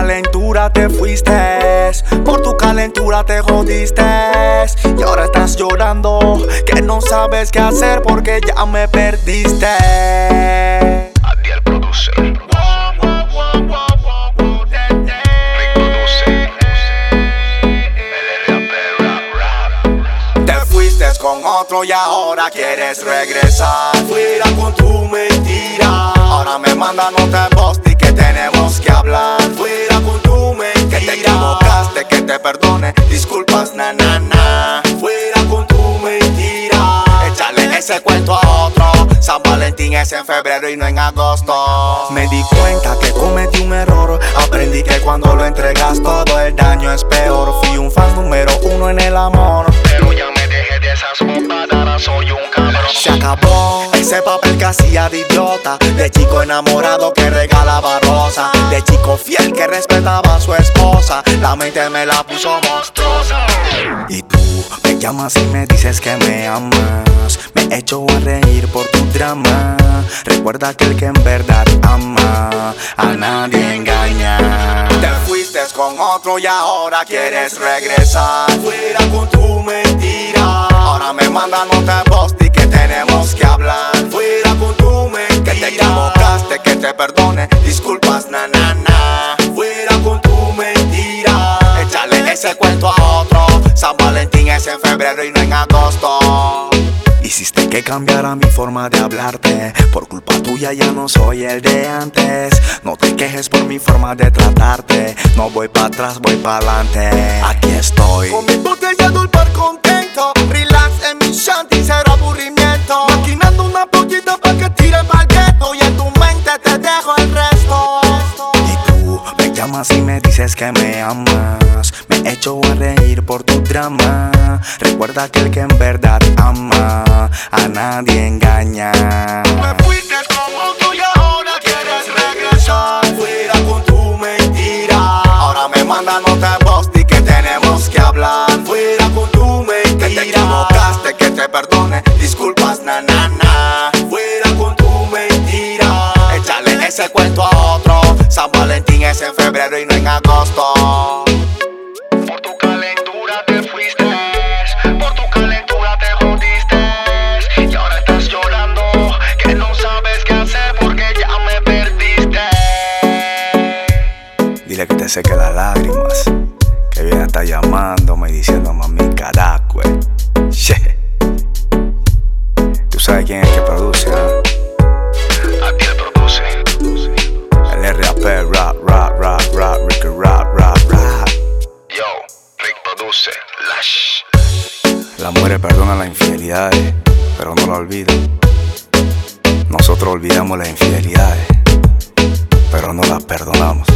calentura te fuiste, por tu calentura te jodiste. Y ahora estás llorando, que no sabes qué hacer porque ya me perdiste. Adiel. Te fuiste con otro y ahora quieres regresar. Fuera con tu mentira. Ahora me mandan otra post y tenemos que hablar. Fuera con tu mentira. Que te equivocaste, que te perdone. Disculpas, na na na. Fuera con tu mentira. Échale ese cuento a otro. San Valentín es en febrero y no en agosto. Me di cuenta que cometí un error. Aprendí que cuando lo entregas todo el daño es peor. Fui un fan número uno en el amor. Pero ya me dejé de esas bobadas, soy un cabrón. Se acabó ese papel que hacía de idiota. De chico enamorado que regalaba rosa. De chico fiel que respetaba a su esposa. La mente me la puso monstruosa. Y tú me llamas y me dices que me amas. Me echo a reír por tu drama. Recuerda que el que en verdad ama a nadie engaña. Te fuiste con otro y ahora quieres regresar. Fuera con tu mentira. Ahora me mandan post y tenemos que hablar. Fuera con tu mentira. Que te equivocaste, que te perdone. Disculpas, na na na. Fuera con tu mentira. Échale ese cuento a otro. San Valentín es en febrero y no en agosto. Hiciste que cambiara mi forma de hablarte. Por culpa tuya ya no soy el de antes. No te quejes por mi forma de tratarte. No voy para atrás, voy para adelante. Aquí estoy. Con mi botella de contento. Relax en mi shanty, llamas y me dices que me amas. Me echo a reír por tu drama. Recuerda que el que en verdad ama a nadie engaña. Me fuiste como tú y ahora quieres regresar. Fuera con tu mentira. Ahora me mandan otra post y que tenemos que hablar. Fuera con tu mentira. Que te equivocaste, que te perdone. Disculpas, na na na. Fuera con tu mentira. Échale ese cuento a otro. San Valentín es en febrero y no en agosto. Por tu calentura te fuiste, por tu calentura te jodiste. Y ahora estás llorando, que no sabes qué hacer porque ya me perdiste. Dile que te seque las lágrimas. Que viene a estar llamándome y diciéndome a mi carajo. She. Tú sabes quién es el que produce, ¿ah? Adiel produce. El RAP, rap, rap, rap, Las mujeres perdonan las infidelidades, pero no la olvidan. Nosotros olvidamos las infidelidades, pero no las perdonamos.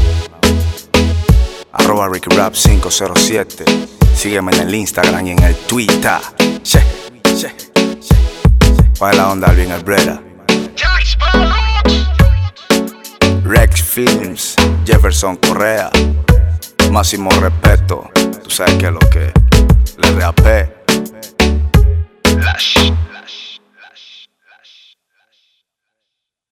Arroba Ricky Rap 507. Sígueme en el Instagram y en el Twitter. Che, che, che. ¿Cuál es la onda, Alvin Palux. Rex Films, Jefferson Correa. Máximo respeto. Tú sabes que lo que le reapé.